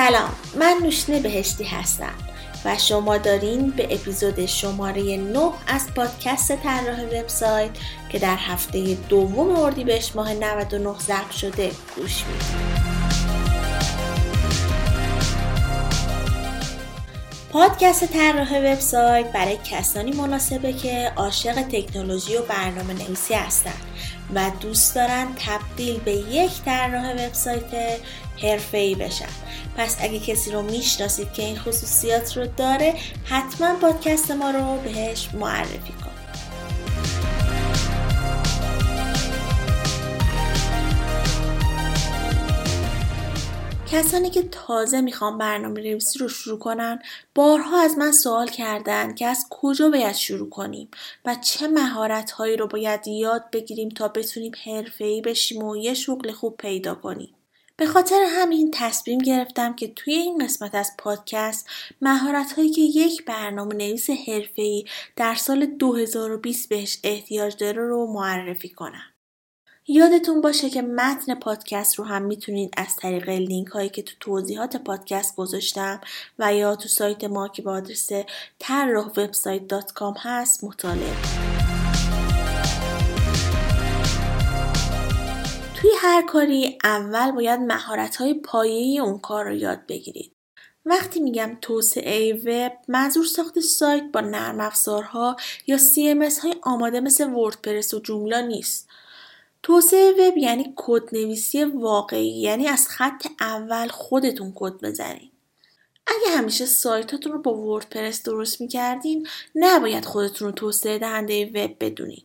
سلام من نوشنه بهشتی هستم و شما دارین به اپیزود شماره 9 از پادکست طراح وبسایت که در هفته دوم اردیبهشت ماه 99 ضبط شده گوش می‌دید پادکست طراح وبسایت برای کسانی مناسبه که عاشق تکنولوژی و برنامه نویسی هستند و دوست دارن تبدیل به یک طراح وبسایت حرفه‌ای بشن. پس اگه کسی رو می‌شناسید که این خصوصیات رو داره حتما پادکست ما رو بهش معرفی کسانی که تازه می‌خوان برنامه نویسی رو شروع کنن بارها از من سوال کردن که از کجا باید شروع کنیم و چه مهارت هایی رو باید یاد بگیریم تا بتونیم حرفه‌ای بشیم و یه شغل خوب پیدا کنیم. به خاطر همین تصمیم گرفتم که توی این قسمت از پادکست مهارت هایی که یک برنامه نویس حرفه‌ای در سال 2020 بهش احتیاج داره رو معرفی کنم. یادتون باشه که متن پادکست رو هم می‌تونید از طریق لینک هایی که تو توضیحات پادکست گذاشتم و یا تو سایت ما که با آدرس طراح هست مطالعه توی هر کاری اول باید مهارت های پایه اون کار رو یاد بگیرید. وقتی میگم توسعه وب منظور ساخت سایت با نرم افزارها یا CMS های آماده مثل وردپرس و جوملا نیست. توسعه وب یعنی کد نویسی واقعی یعنی از خط اول خودتون کد بزنید. اگه همیشه سایتاتون رو با وردپرس درست می‌کردین نباید خودتون رو توسعه دهنده وب بدونین.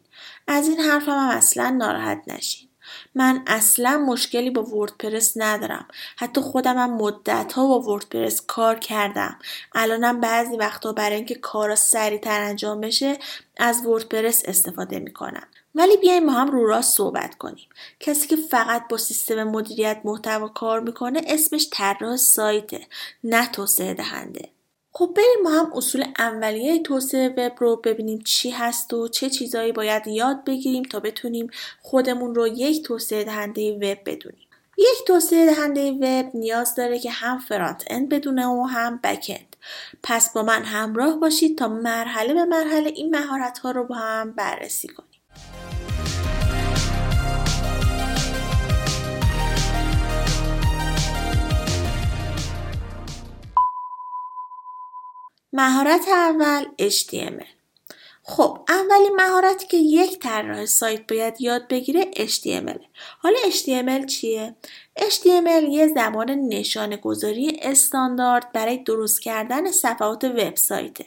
از این حرفم هم اصلا ناراحت نشین. من اصلا مشکلی با وردپرس ندارم حتی خودم هم مدت ها با وردپرس کار کردم الانم بعضی وقتا برای اینکه کارا سریعتر انجام بشه از وردپرس استفاده می‌کنم ولی بیایم ما هم رو راست صحبت کنیم. کسی که فقط با سیستم مدیریت محتوا کار می‌کنه اسمش طراح سایته نه توسعه دهنده. خب بریم ما هم اصول اولیه توسعه وب رو ببینیم چی هست و چه چیزایی باید یاد بگیریم تا بتونیم خودمون رو یک توسعه دهنده وب بدونیم. یک توسعه دهنده وب نیاز داره که هم فرانت اند بدونه و هم بک اند. پس با من همراه باشید تا مرحله به مرحله این مهارت ها رو با هم بررسی کنیم. مهارت اول HTML خب اولین مهارتی که یک طراح سایت باید یاد بگیره HTML حالا HTML چیه؟ HTML یه زبان نشانه گذاری استاندارد برای درست کردن صفحات وبسایته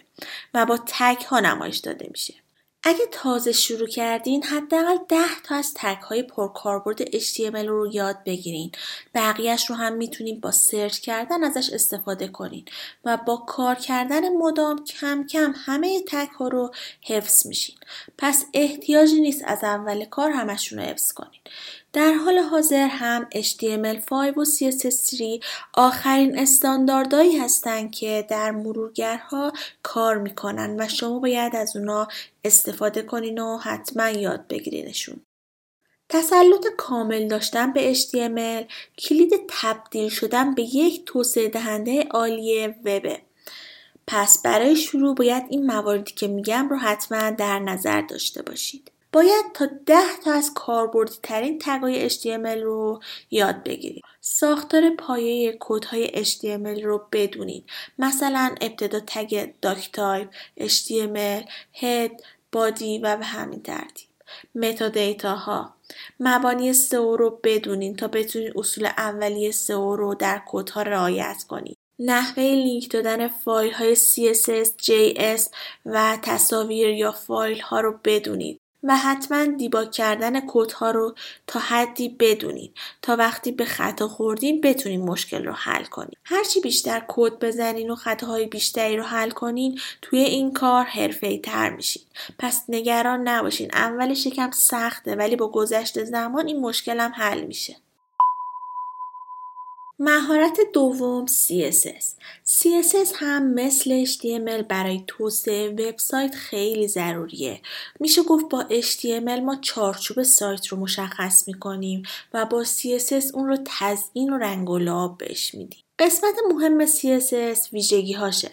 و با تگ ها نمایش داده میشه. اگه تازه شروع کردین حداقل 10 تا از تگ های پرکاربرد HTML رو یاد بگیرین. بقیهش رو هم می‌تونین با سرچ کردن ازش استفاده کنین و با کار کردن مدام کم کم همه تگ ها رو حفظ میشین. پس احتیاجی نیست از اول کار همشون رو حفظ کنین. در حال حاضر هم HTML5 و CSS3 آخرین استانداردهایی هستند که در مرورگرها کار می‌کنن و شما باید از اونا استفاده کنین و حتما یاد بگیرینشون. تسلط کامل داشتن به HTML کلید تبدیل شدن به یک توسعه دهنده عالی وبه. پس برای شروع باید این مواردی که میگم رو حتما در نظر داشته باشید. باید تا ده تا از کاربردی ترین tag ای HTML رو یاد بگیرید. ساختار پایه کدهای HTML رو بدونید. مثلا ابتدا tag doctype، HTML، head، body و به همین ترتیب. meta ها مبانی سئو رو بدونین تا بتونید اصول اولیه سئو رو در کدها رعایت کنید. نحوه لینک دادن فایل های CSS, JS و تصاویر یا فایل ها رو بدونید. و حتما دیباگ کردن ها رو تا حدی بدونید تا وقتی به خطا خوردین بتونین مشکل رو حل کنید. هرچی بیشتر کد بزنین و خطاهای بیشتری رو حل کنین توی این کار حرفه‌ای تر میشین. پس نگران نباشین. اولش یکم سخته ولی با گذشت زمان این مشکل هم حل میشه. مهارت دوم CSS CSS هم مثل HTML برای توسعه وبسایت خیلی ضروریه. میشه گفت با HTML ما چارچوب سایت رو مشخص می‌کنیم و با CSS اون رو تزیین و رنگ و لعاب بهش میدیم. قسمت مهم CSS ویژگی هاشه.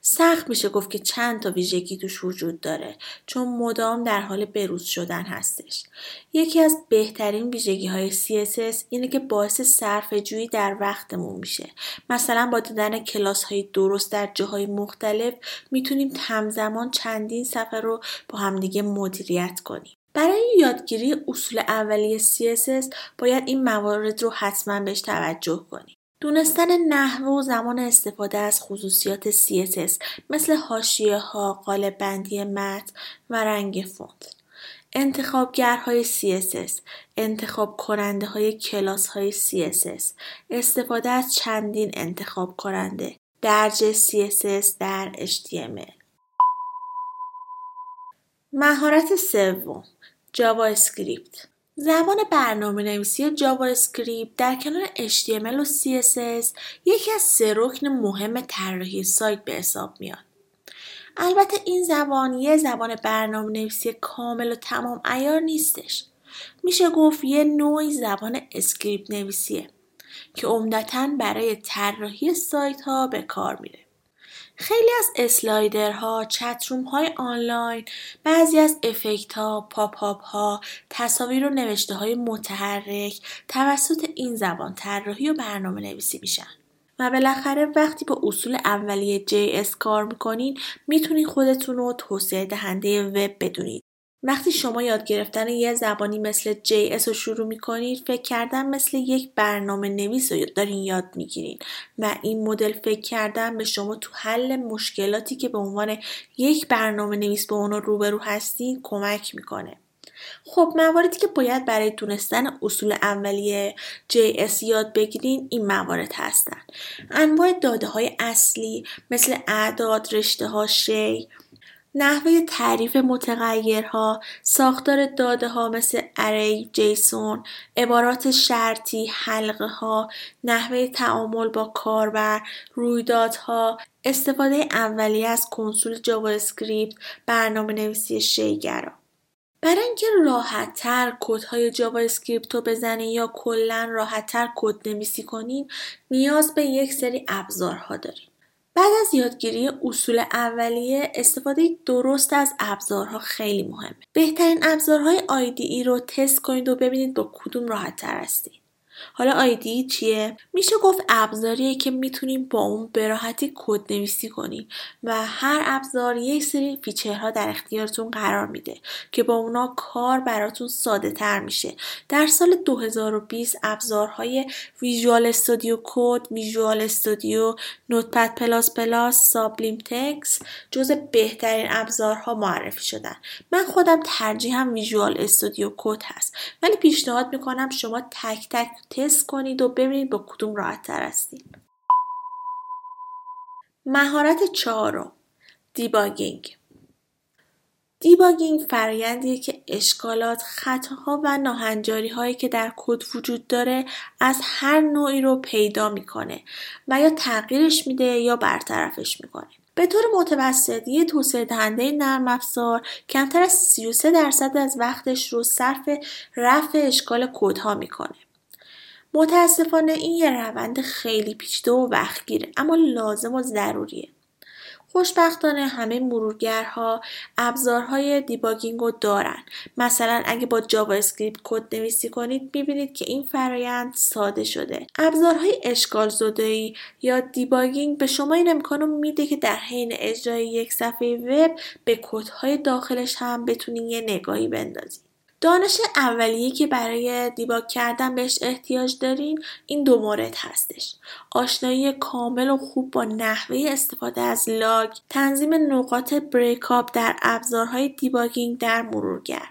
سخت میشه گفت که چند تا ویژگی توش وجود داره چون مدام در حال بروز شدن هستش. یکی از بهترین ویژگی های CSS اینه که باعث صرف جویی در وقتمون میشه. مثلا با دیدن کلاس های درست در جاهای مختلف می‌تونیم همزمان چندین صفحه رو با همدیگه مدیریت کنیم. برای یادگیری اصول اولیه CSS باید این موارد رو حتما بهش توجه کنیم. دونستن نحوه و زمان استفاده از خصوصیات CSS مثل حاشیه ها، قالب بندی متن و رنگ فونت. انتخابگرهای CSS، انتخاب کننده های کلاس های CSS، استفاده از چندین انتخاب کننده، درج CSS در HTML. مهارت سوم JavaScript زبان برنامه نویسی JavaScript در کنار HTML و CSS یکی از سه رکن مهم طراحی سایت به حساب میاد. البته این زبان یه زبان برنامه نویسی کامل و تمام عیار نیستش. میشه گفت یه نوعی زبان script نویسیه که عمدتا برای طراحی سایت ها به کار میره. خیلی از slider ها، chat room های آنلاین، بعضی از effect ها، pop-up ها، تصاویر و نوشته های متحرک توسط این زبان طراحی و برنامه نویسی میشن. و بالاخره وقتی با اصول اولیه JS کار می‌کنین می‌تونین خودتون رو توسعه دهنده وب بدونید وقتی شما یاد گرفتن یه زبانی مثل JS رو شروع می‌کنید فکر کردن مثل یک برنامه نویس رو دارین یاد می‌گیرین و این مدل فکر کردن به شما تو حل مشکلاتی که به عنوان یک برنامه نویس با اونو روبرو هستین کمک می‌کنه. خب مواردی که باید برای دونستن اصول اولیه JS یاد بگیرین این موارد هستن. انواع داده های اصلی مثل اعداد، رشته ها، شی، نحوه تعریف متغیرها، ساختار داده ها مثل array، JSON، عبارات شرطی، حلقه ها، نحوه تعامل با کاربر، رویدادها، استفاده اولیه از console JavaScript، برنامه نویسی شی‌گرا. برای اینکه راحتتر کدهای JavaScript رو بزنین یا کلا راحتتر کد نویسی کنین نیاز به یک سری ابزارها دارین. بعد از یادگیری اصول اولیه استفاده درست از ابزارها خیلی مهمه. بهترین ابزارهای ای رو تست کنید و ببینید با کدوم راحت تر هستید. حالا آیدی چیه؟ میشه گفت ابزاریه که می‌تونیم با اون به راحتی کد نویسی کنیم و هر ابزار یک سری فیچرها در اختیارتون قرار میده که با اونا کار براتون ساده تر میشه. در سال 2020 ابزارهای Visual Studio Code Visual Studio Notepad++ Sublime Text جز بهترین ابزارها معرفی شدن. من خودم ترجیحم Visual Studio Code هست. ولی پیشنهاد می‌کنم شما تک تک تست کنید و ببینید با کدوم راحت تر هستید. مهارت چهارم debugging debugging فرایندیه که اشکالات، خطاها و ناهنجاری هایی که در کد وجود داره از هر نوعی رو پیدا می‌کنه و یا تغییرش میده یا برطرفش می‌کنه. به طور متوسط یه توسعه دهنده نرم افزار کمتر از 33 درصد از وقتش رو صرف رفع اشکال کدها می‌کنه. متاسفانه این یه روند خیلی پیچیده و وقتگیره اما لازم و ضروریه خوشبختانه همه مرورگرها ابزارهای دیباگینگ رو دارن. مثلا اگه با JavaScript کد نویسی کنید می‌بینید که این فرایند ساده شده. ابزارهای اشکال زدایی یا debugging به شما این امکان میده که در حین اجرای یک صفحه وب به کدهای داخلش هم بتونید یه نگاهی بندازید. دانش اولیه که برای debug کردن بهش احتیاج دارین این دو مورد هستش. آشنایی کامل و خوب با نحوه استفاده از log، تنظیم نقاط breakpoint در ابزارهای debugging در مرورگر.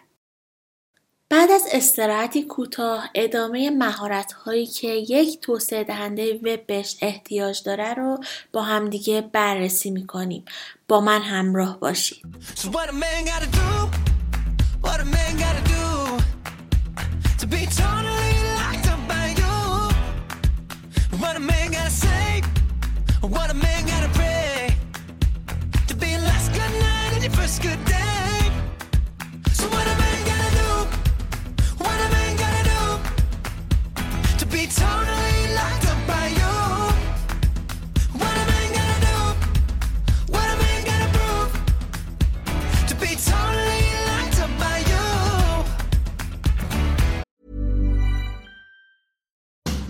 بعد از استراحتی کوتاه ادامه مهارت هایی که یک توسعه دهنده وب بهش احتیاج داره رو با همدیگه بررسی می‌کنیم. با من همراه باشید. What to be totally locked up by you? What a man gotta say? What a man gotta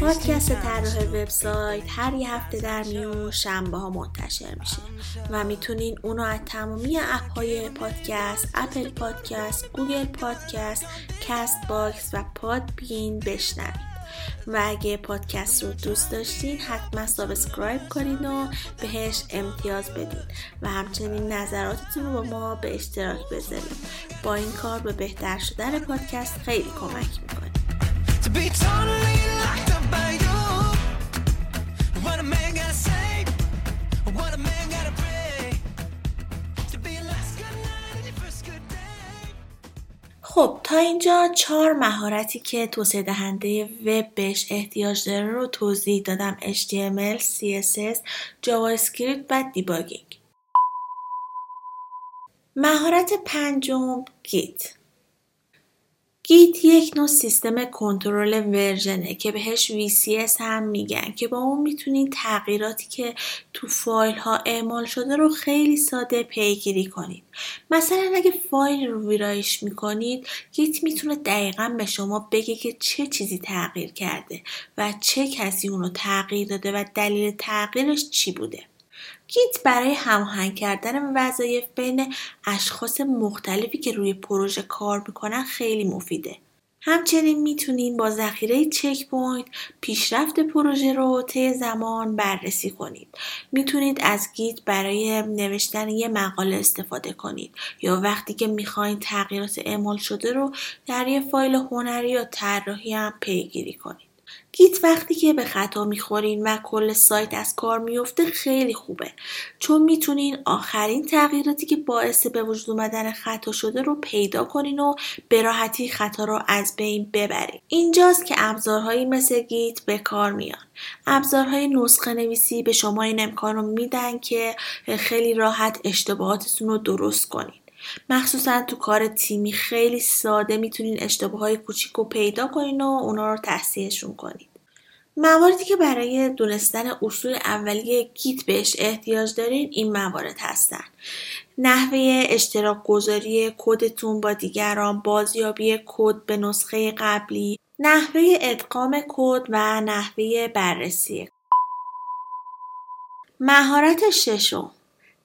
پادکست طراح وبسایت هر یه هفته در میون شنبه ها منتشر میشه. و می‌تونین اونو از تمامی app های پادکست Apple Podcast Google Podcast Castbox و Podbean بشنوید. و اگه پادکست رو دوست داشتین حتما subscribe کنید و بهش امتیاز بدین. و همچنین نظراتتون رو با ما به اشتراک بذارید با این کار به بهتر شدن پادکست خیلی کمک می‌کنید خب تا اینجا چهار مهارتی که توسعه دهنده وب بهش احتیاج داره رو توضیح دادم. HTML, CSS, JavaScript و debugging. مهارت پنجم Git Git یک نوع سیستم کنترل version ه که بهش VCS هم میگن که با اون می‌تونید تغییراتی که تو فایل ها اعمال شده رو خیلی ساده پیگیری کنید. مثلا اگه فایل رو ویرایش می‌کنید Git می‌تونه دقیقا به شما بگه که چه چیزی تغییر کرده و چه کسی اونو تغییر داده و دلیل تغییرش چی بوده. Git برای هماهنگ کردن وظایف بین اشخاص مختلفی که روی پروژه کار می‌کنن خیلی مفیده. همچنین می‌تونین با ذخیره checkpoint پیشرفت پروژه رو طی زمان بررسی کنید. می‌تونید از گیت برای نوشتن یه مقاله استفاده کنید یا وقتی که می‌خواین تغییرات اعمال شده رو در یه فایل هنری یا طراحی هم پیگیری کنید. گیت وقتی که به خطا می‌خورین و کل سایت از کار میفته خیلی خوبه. چون می‌تونین آخرین تغییراتی که باعث به وجود اومدن خطا شده رو پیدا کنین و به راحتی خطا رو از بین ببرین. اینجاست که ابزارهایی مثل گیت به کار میان. ابزارهای نسخه نویسی به شما این امکان رو میدن که خیلی راحت اشتباهاتتون رو درست کنین. مخصوصا تو کار تیمی خیلی ساده می‌تونین اشتباه های کوچیک رو پیدا کنین و اونا رو تصحیحشون کنین. مواردی که برای دونستن اصول اولیه گیت بهش احتیاج دارین این موارد هستن. نحوه اشتراک گذاری کدتون با دیگران، بازیابی کد به نسخه قبلی، نحوه ادغام کد و نحوه بررسی. مهارت ششم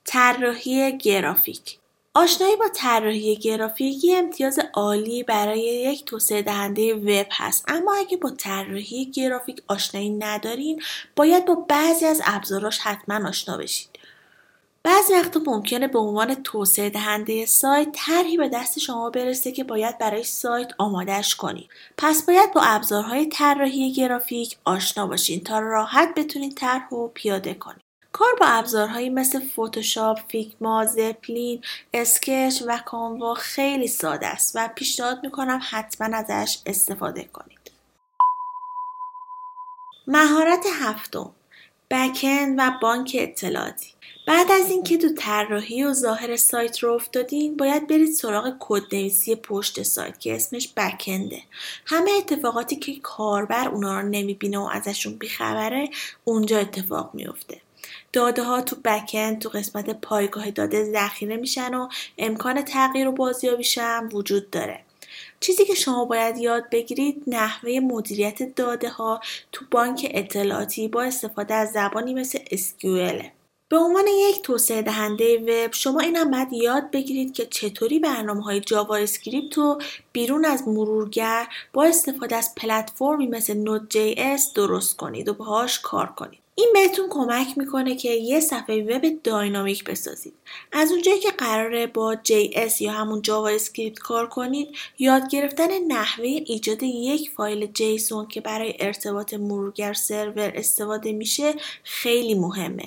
طراحی گرافیک آشنایی با طراحی گرافیکی امتیاز عالی برای یک توسعه دهنده وب هست. اما اگه با طراحی گرافیک آشنایی ندارین باید با بعضی از ابزاراش حتما آشنا بشید بعضی وقتا ممکنه به عنوان توسعه دهنده سایت طرحی به دست شما برسه که باید برای سایت آمادش کنید پس باید با ابزارهای طراحی گرافیک آشنا باشین تا راحت بتونید طرح رو پیاده کنید کار با ابزارهایی مثل فتوشاپ، فیگما، زپلین، اسکچ و کانوا خیلی ساده است و پیشنهاد می‌کنم حتما ازش استفاده کنید. مهارت هفتم بکن و بانک اطلاعاتی. بعد از اینکه تو طراحی و ظاهر سایت رو افتادین باید برید سراغ کدنویسی پشت سایت که اسمش بکنده همه اتفاقاتی که کاربر اونا رو نمی‌بینه و ازشون بیخبره اونجا اتفاق میفته داده ها تو بکند تو قسمت پایگاه داده ذخیره میشن و امکان تغییر و بازیابیش هم وجود داره. چیزی که شما باید یاد بگیرید نحوه مدیریت داده ها تو بانک اطلاعاتی با استفاده از زبانی مثل SQL به عنوان یک توسعه دهنده وب شما این هم باید یاد بگیرید که چطوری برنامه های جاوا اسکریپت رو بیرون از مرورگر با استفاده از پلتفرمی مثل Node JS درست کنید و باهاش کار کنید. این بهتون کمک می‌کنه که یه صفحه وب dynamic بسازید. از اونجایی که قراره با JS یا همون JavaScript کار کنید، یاد گرفتن نحوه ایجاد یک فایل JSON که برای ارتباط مرورگر سرور استفاده میشه خیلی مهمه.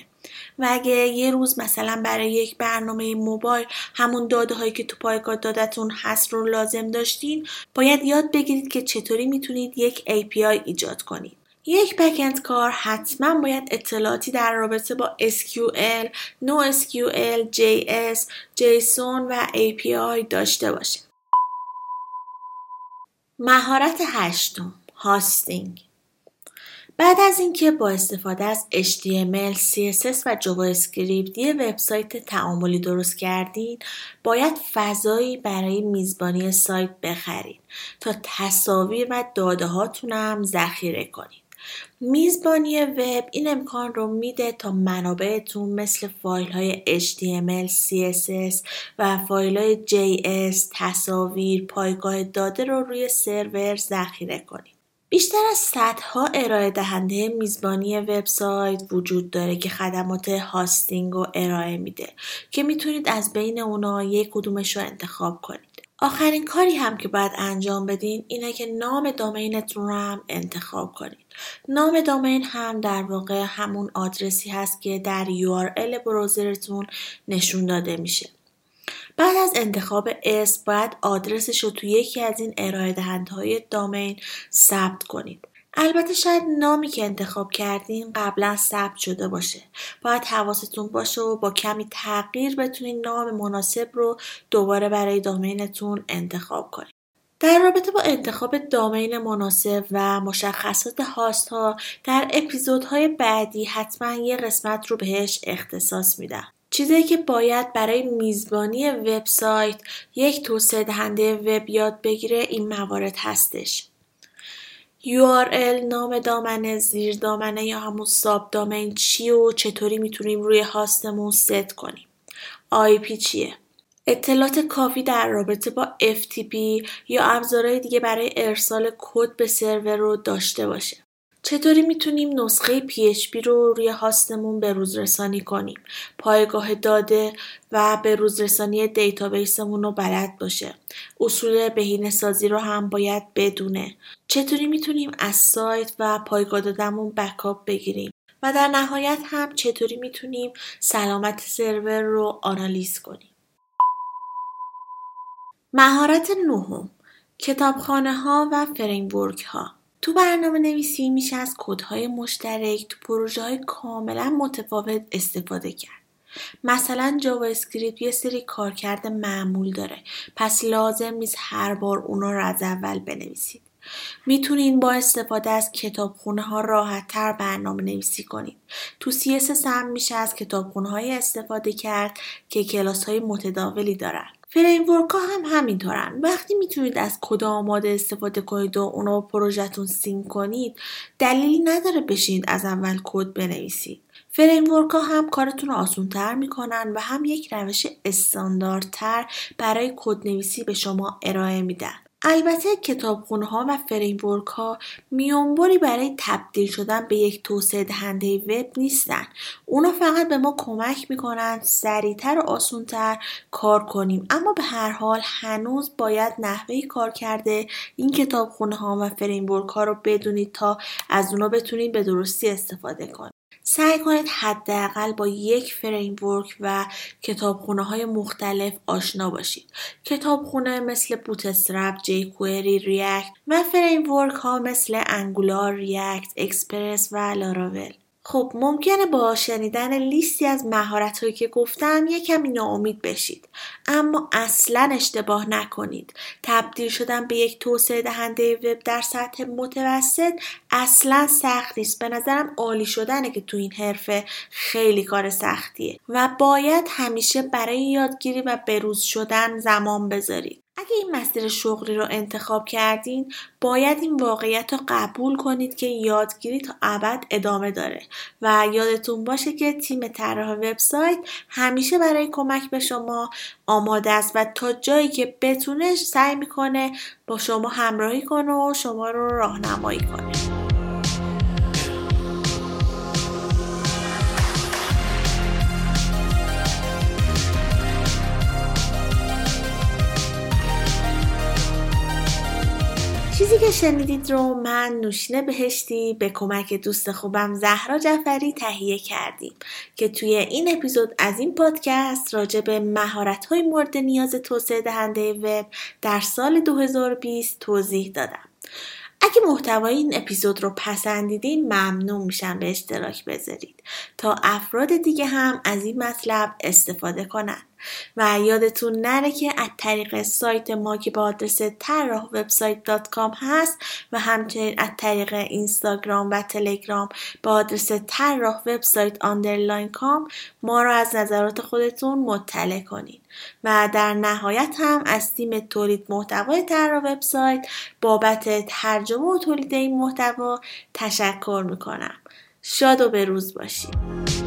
و اگه یه روز مثلا برای یک برنامه موبایل همون داده هایی که تو پایگاه دادتون هست رو لازم داشتین باید یاد بگیرید که چطوری می‌تونید یک API ایجاد کنید. یک بکند کار حتما باید اطلاعاتی در رابطه با SQL, NoSQL, JS, JSON و API داشته باشه. مهارت هشتم هاستینگ بعد از اینکه با استفاده از HTML, CSS و JavaScript یه وبسایت تعاملی درست کردین باید فضایی برای میزبانی سایت بخرید تا تصاویر و داده هاتونم ذخیره کنید. میزبانی وب این امکان رو میده تا منابعتون مثل فایل های HTML, CSS و فایل های JS، تصاویر، پایگاه داده رو روی سرور ذخیره کنید. بیشتر از صدها ارائه دهنده میزبانی وبسایت وجود داره که خدمات هاستینگ رو ارائه میده که می‌تونید از بین اونا یک کدومش رو انتخاب کنید. آخرین کاری هم که باید انجام بدین اینه که نام دامینتون رو هم انتخاب کنید. نام دامین هم در واقع همون آدرسی هست که در URL بروزرتون نشون داده میشه. بعد از انتخاب اسم باید آدرسش رو توی یکی از این ارائه دهندهای دامین ثبت کنید. البته شاید نامی که انتخاب کردین قبلا ثبت شده باشه. باید حواستون باشه و با کمی تغییر بتونین نام مناسب رو دوباره برای دامینتون انتخاب کنید. در رابطه با انتخاب دامین مناسب و مشخصات هاست ها در اپیزودهای بعدی حتما یه قسمت رو بهش اختصاص میدم. چیزی که باید برای میزبانی وبسایت یک توسعه دهنده وب یاد بگیره این موارد هستش. URL نام دامنه زیر دامنه یا همون subdomain چی و چطوری می‌تونیم روی host مون set کنیم. IP چیه؟ اطلاعات کافی در رابطه با FTP یا ابزارهای دیگه برای ارسال کد به سرور رو داشته باشه. چطوری می‌تونیم نسخه PHP رو روی host مون به روز رسانی کنیم؟ پایگاه داده و به روز رسانی database مون رو بلد باشه. اصول بهینه سازی رو هم باید بدونه. چطوری می‌تونیم از سایت و پایگاه دادمون backup بگیریم؟ و در نهایت هم چطوری می‌تونیم سلامت سرور رو آنالیز کنیم؟ مهارت نهم کتابخانه ها و framework ها تو برنامه نویسی میشه از کدهای مشترک تو پروژه های کاملا متفاوت استفاده کرد. مثلا JavaScript یه سری کارکرد معمول داره پس لازم نیست هر بار اونا رو از اول بنویسید. می‌تونین با استفاده از کتابخونه ها راحت تر برنامه نویسی کنید. تو CSS هم میشه از کتابخونه های استفاده کرد که کلاس های متداولی دارن. framework ها هم همینطورن وقتی می‌تونید از کد آماده استفاده کنید و اونو با پروژهتون sync کنید دلیلی نداره بشینید از اول کد بنویسید framework ها هم کارتون رو آسون تر می‌کنن و هم یک روش استانداردتر برای کد نویسی به شما ارائه میدن البته کتابخونه ها و framework ها میانبری برای تبدیل شدن به یک توسعه دهنده وب نیستن. اونا فقط به ما کمک می‌کنن سریعتر و آسونتر کار کنیم اما به هر حال هنوز باید نحوه کارکرد این کتابخونه ها و framework ها رو بدونید تا از اونا بتونید به درستی استفاده کنید. سعی کنید حداقل با یک framework و کتابخونه های مختلف آشنا باشید. کتابخونه مثل Bootstrap، jQuery، React و framework ها مثل Angular، React، Express و Laravel. خب ممکنه با شنیدن لیستی از مهارت هایی که گفتم یه کمی ناامید بشید. اما اصلا اشتباه نکنید. تبدیل شدن به یک توسعه دهنده وب در سطح متوسط اصلا سخت نیست. به نظرم عالی شدنه که تو این حرفه خیلی کار سختیه. و باید همیشه برای یادگیری و بروز شدن زمان بذارید. اگه این مسیر شغلی رو انتخاب کردین باید این واقعیت رو قبول کنید که یادگیری تا ابد ادامه داره. و یادتون باشه که تیم طراح وبسایت همیشه برای کمک به شما آماده است و تا جایی که بتونه سعی می‌کنه با شما همراهی کنه و شما رو راهنمایی کنه. که شنیدید رو من نوشینه بهشتی به کمک دوست خوبم زهرا جعفری تهیه کردیم که توی این اپیزود از این پادکست راجع به مهارت های مورد نیاز توسعه دهنده وب در سال 2020 توضیح دادم. اگه محتوای این اپیزود رو پسندیدین ممنون میشم به اشتراک بذارید تا افراد دیگه هم از این مطلب استفاده کنن. و یادتون نره که از طریق سایت ما که با آدرس طراح وبسایت دات کام هست و همچنین از طریق اینستاگرام و تلگرام با آدرس طراح وبسایت underline com ما رو از نظرات خودتون مطلع کنید. و در نهایت هم از تیم تولید محتوای طراح وبسایت بابت ترجمه و تولید این محتوا تشکر می‌کنم. شاد و به روز باشید.